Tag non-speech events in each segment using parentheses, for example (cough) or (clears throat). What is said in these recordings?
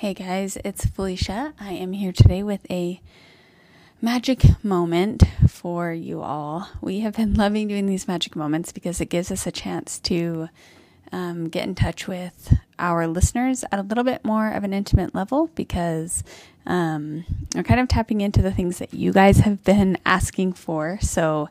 Hey guys, it's Felicia. I am here today with a magic moment for you all. We have been (laughs) loving doing these magic moments because it gives us a chance to um, get in touch with our listeners at a little bit more of an intimate level because um, we're kind of tapping into the things that you guys have been asking for. So,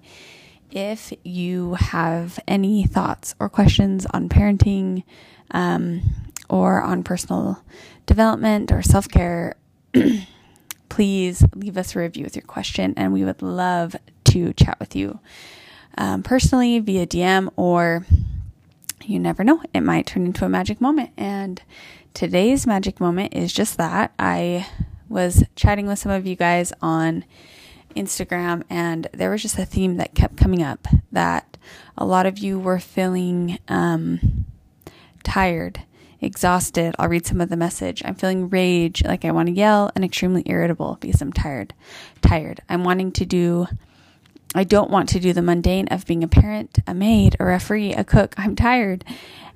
if you have any thoughts or questions on parenting um, or on personal development or self care, (clears throat) please leave us a review with your question, and we would love to chat with you um, personally via DM, or you never know, it might turn into a magic moment. And today's magic moment is just that. I was chatting with some of you guys on Instagram, and there was just a theme that kept coming up that a lot of you were feeling um, tired exhausted. I'll read some of the message. I'm feeling rage, like I want to yell, and extremely irritable because I'm tired. Tired. I'm wanting to do, I don't want to do the mundane of being a parent, a maid, a referee, a cook. I'm tired.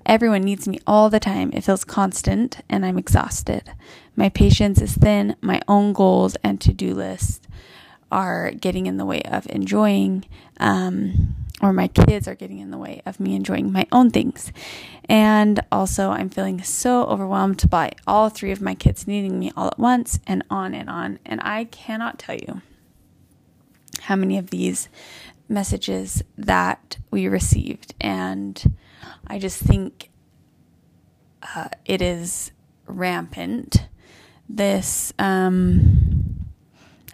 Everyone needs me all the time. It feels constant, and I'm exhausted. My patience is thin. My own goals and to do list are getting in the way of enjoying. Um, or my kids are getting in the way of me enjoying my own things. And also, I'm feeling so overwhelmed by all three of my kids needing me all at once and on and on. And I cannot tell you how many of these messages that we received. And I just think uh, it is rampant. This um,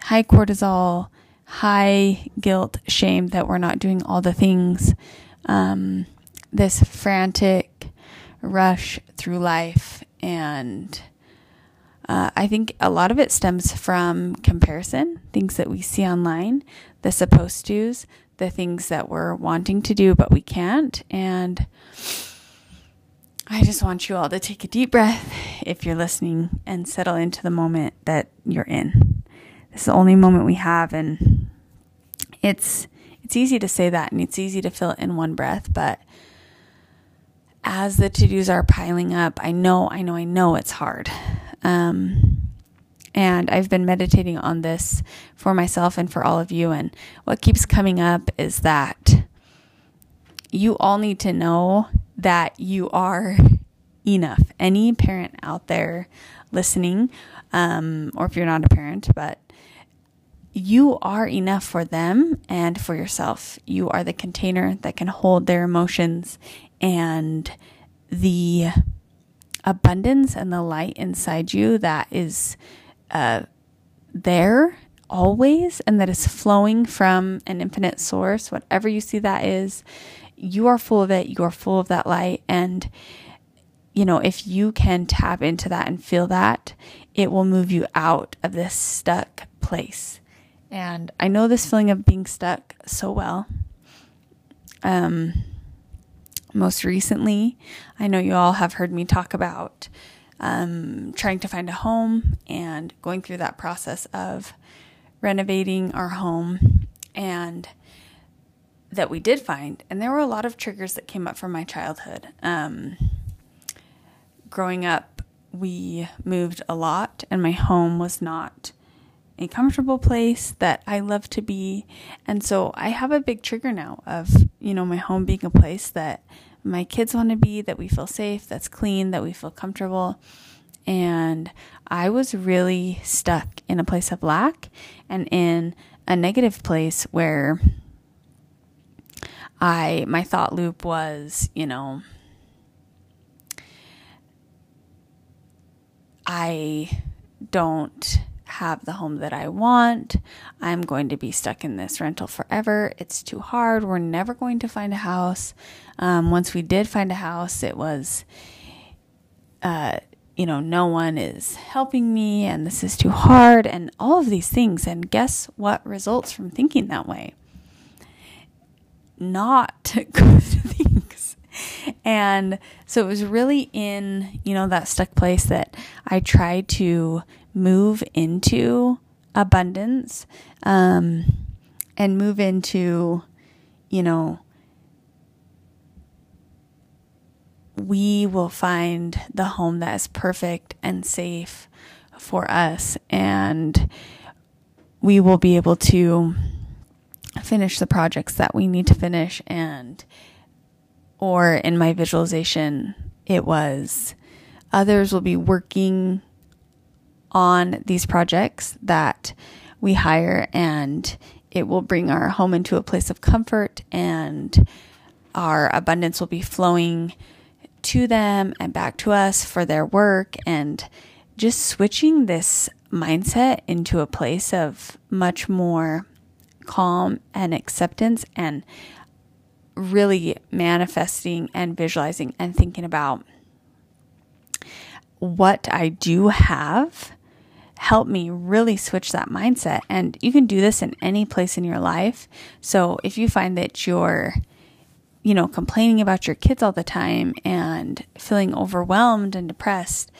high cortisol high guilt, shame that we're not doing all the things, um, this frantic rush through life. And uh, I think a lot of it stems from comparison, things that we see online, the supposed to's, the things that we're wanting to do but we can't. And I just want you all to take a deep breath if you're listening and settle into the moment that you're in. This is the only moment we have, and it's it's easy to say that and it's easy to fill it in one breath, but as the to-dos are piling up, I know, I know, I know it's hard. Um, and I've been meditating on this for myself and for all of you. And what keeps coming up is that you all need to know that you are enough. Any parent out there listening, um, or if you're not a parent, but you are enough for them and for yourself. You are the container that can hold their emotions and the abundance and the light inside you that is uh, there always and that is flowing from an infinite source, whatever you see that is, you are full of it. You are full of that light. And, you know, if you can tap into that and feel that, it will move you out of this stuck place and I know this feeling of being stuck so well. Um, most recently, I know you all have heard me talk about um, trying to find a home and going through that process of renovating our home and that we did find. And there were a lot of triggers that came up from my childhood. Um, growing up, we moved a lot, and my home was not a comfortable place that I love to be. And so I have a big trigger now of, you know, my home being a place that my kids want to be, that we feel safe, that's clean, that we feel comfortable. And I was really stuck in a place of lack and in a negative place where I my thought loop was, you know, I don't have the home that I want. I'm going to be stuck in this rental forever. It's too hard. We're never going to find a house. Um, once we did find a house, it was, uh, you know, no one is helping me and this is too hard and all of these things. And guess what results from thinking that way? Not (laughs) good things. And so it was really in, you know, that stuck place that I tried to move into abundance um, and move into, you know, we will find the home that is perfect and safe for us, and we will be able to finish the projects that we need to finish. And, or in my visualization, it was others will be working on these projects that we hire, and it will bring our home into a place of comfort, and our abundance will be flowing to them and back to us for their work and just switching this mindset into a place of much more calm and acceptance and really manifesting and visualizing and thinking about what I do have help me really switch that mindset. And you can do this in any place in your life. So if you find that you're you know, complaining about your kids all the time and feeling overwhelmed and depressed,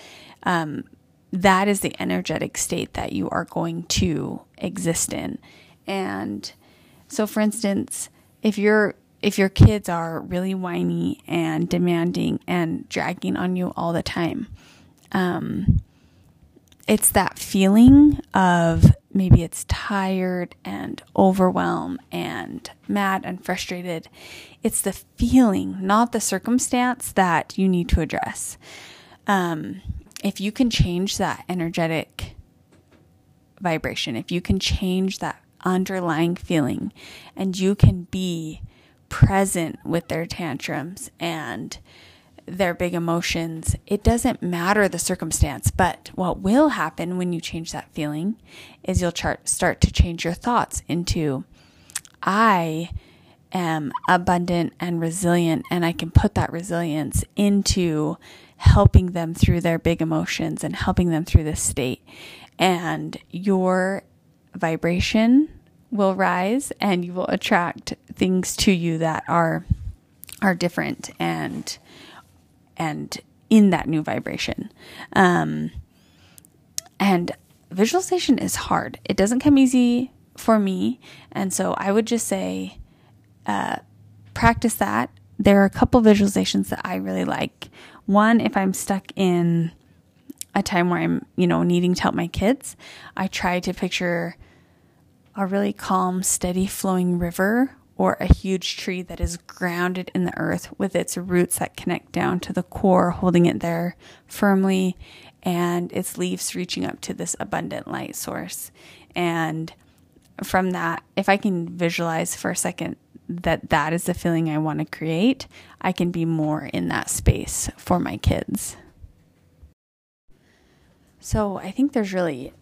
um, that is the energetic state that you are going to exist in. And so, for instance, if you're if your kids are really whiny and demanding and dragging on you all the time, um, it's that feeling of maybe it's tired and overwhelmed and mad and frustrated. It's the feeling, not the circumstance that you need to address. Um, if you can change that energetic vibration, if you can change that underlying feeling, and you can be present with their tantrums and their big emotions, it doesn't matter the circumstance. But what will happen when you change that feeling is you'll chart, start to change your thoughts into, I am abundant and resilient, and I can put that resilience into helping them through their big emotions and helping them through this state. And your vibration will rise and you will attract things to you that are are different and and in that new vibration. Um, and visualization is hard. It doesn't come easy for me. And so I would just say, uh, practice that. There are a couple visualizations that I really like. One, if I'm stuck in a time where I'm, you know, needing to help my kids, I try to picture a really calm, steady flowing river or a huge tree that is grounded in the earth with its roots that connect down to the core, holding it there firmly, and its leaves reaching up to this abundant light source. And from that, if I can visualize for a second that that is the feeling I want to create, I can be more in that space for my kids. So I think there's really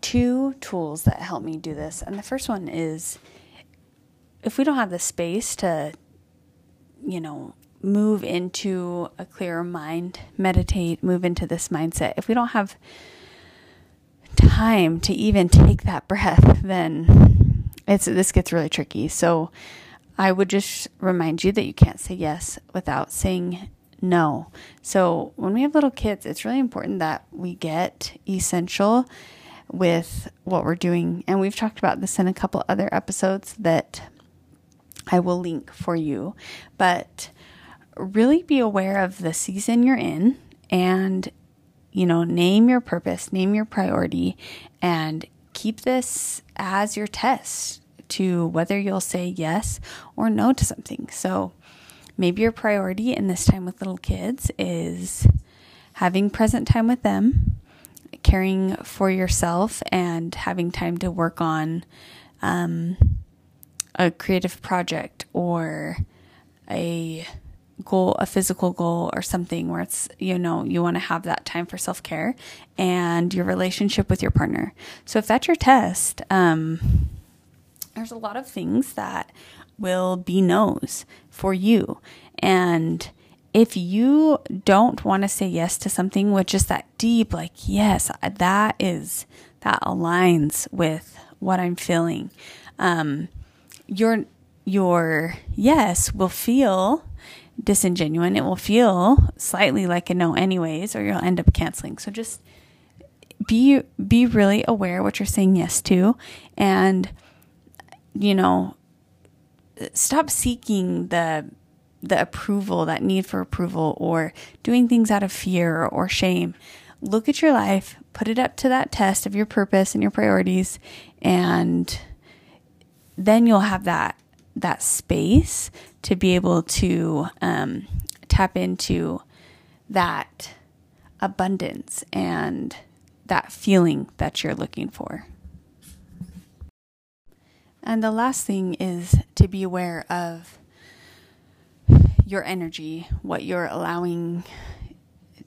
two tools that help me do this. And the first one is if we don't have the space to, you know, move into a clearer mind, meditate, move into this mindset, if we don't have time to even take that breath, then it's this gets really tricky. So I would just remind you that you can't say yes without saying no. So when we have little kids, it's really important that we get essential with what we're doing. And we've talked about this in a couple other episodes that I will link for you. But really be aware of the season you're in and, you know, name your purpose, name your priority, and keep this as your test to whether you'll say yes or no to something. So maybe your priority in this time with little kids is having present time with them, caring for yourself, and having time to work on um, a creative project or a goal, a physical goal or something where it's, you know, you want to have that time for self care and your relationship with your partner. So if that's your test, um, there's a lot of things that will be no's for you. And if you don't want to say yes to something with just that deep, like, yes, that is, that aligns with what I'm feeling, um, your, your yes will feel disingenuine. It will feel slightly like a no anyways, or you'll end up canceling. So just be, be really aware what you're saying yes to and, you know, stop seeking the the approval, that need for approval, or doing things out of fear or shame. Look at your life, put it up to that test of your purpose and your priorities, and then you'll have that that space to be able to um, tap into that abundance and that feeling that you're looking for. And the last thing is to be aware of your energy, what you're allowing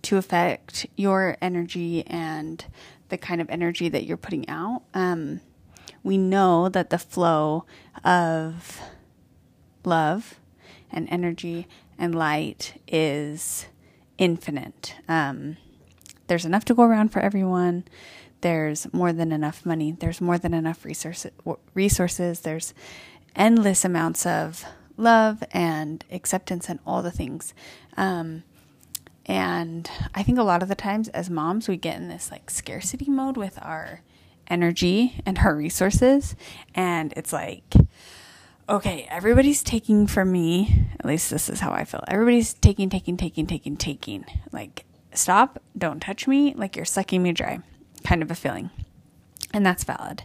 to affect your energy and the kind of energy that you're putting out. Um, we know that the flow of love and energy and light is infinite. Um, there's enough to go around for everyone. There's more than enough money. There's more than enough resources. Resources. There's endless amounts of love and acceptance and all the things. Um, and I think a lot of the times as moms, we get in this like scarcity mode with our energy and her resources. And it's like, okay, everybody's taking from me. At least this is how I feel. Everybody's taking, taking, taking, taking, taking. Like, stop, don't touch me. Like, you're sucking me dry, kind of a feeling. And that's valid.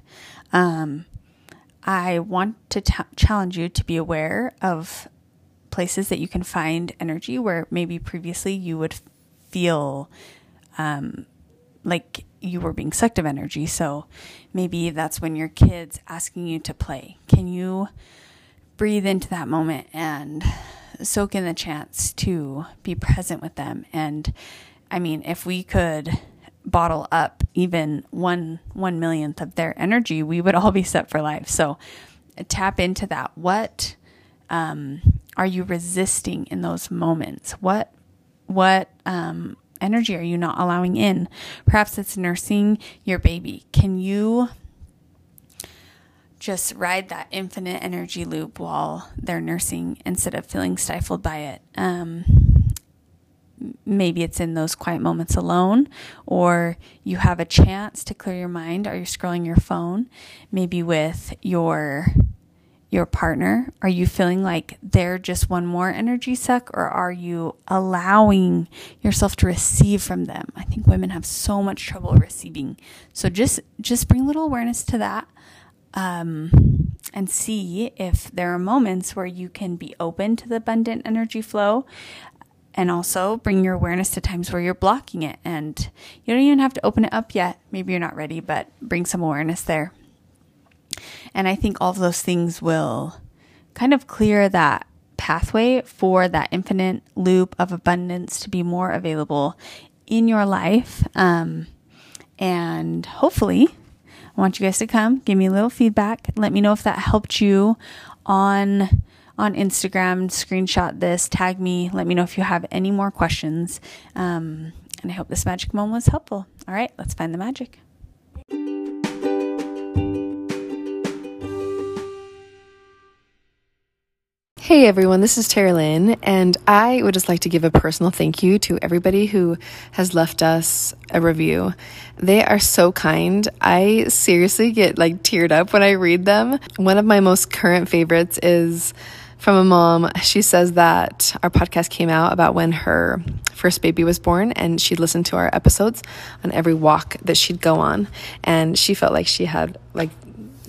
Um, I want to t- challenge you to be aware of places that you can find energy where maybe previously you would feel um, like you were being sucked of energy. So maybe that's when your kid's asking you to play. Can you breathe into that moment and soak in the chance to be present with them? And I mean, if we could bottle up even one one millionth of their energy, we would all be set for life. So tap into that. What um, are you resisting in those moments? What what um, energy are you not allowing in? Perhaps it's nursing your baby. Can you just ride that infinite energy loop while they're nursing instead of feeling stifled by it? Um, maybe it's in those quiet moments alone, or you have a chance to clear your mind. Are you scrolling your phone? Maybe with your your partner? Are you feeling like they're just one more energy suck or are you allowing yourself to receive from them? I think women have so much trouble receiving. So just just bring a little awareness to that. Um, and see if there are moments where you can be open to the abundant energy flow and also bring your awareness to times where you're blocking it and you don't even have to open it up yet maybe you're not ready but bring some awareness there and i think all of those things will kind of clear that pathway for that infinite loop of abundance to be more available in your life um, and hopefully i want you guys to come give me a little feedback let me know if that helped you on on Instagram, screenshot this, tag me, let me know if you have any more questions. Um, and I hope this magic moment was helpful. All right, let's find the magic. Hey everyone, this is Tara Lynn, and I would just like to give a personal thank you to everybody who has left us a review. They are so kind. I seriously get like teared up when I read them. One of my most current favorites is from a mom. She says that our podcast came out about when her first baby was born and she'd listen to our episodes on every walk that she'd go on. And she felt like she had like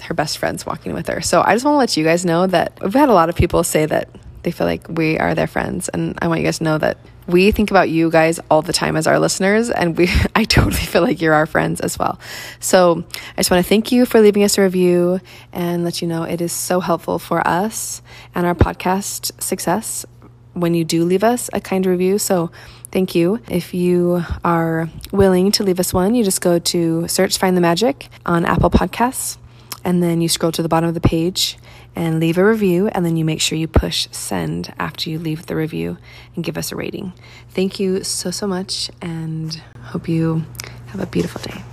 her best friends walking with her. So I just want to let you guys know that we've had a lot of people say that they feel like we are their friends. And I want you guys to know that we think about you guys all the time as our listeners and we (laughs) I totally feel like you're our friends as well. So, I just want to thank you for leaving us a review and let you know it is so helpful for us and our podcast success when you do leave us a kind review. So, thank you. If you are willing to leave us one, you just go to search Find the Magic on Apple Podcasts and then you scroll to the bottom of the page and leave a review. And then you make sure you push send after you leave the review and give us a rating. Thank you so, so much, and hope you have a beautiful day.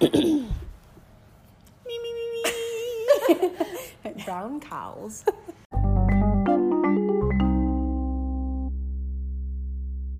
(laughs) Brown cows. (laughs)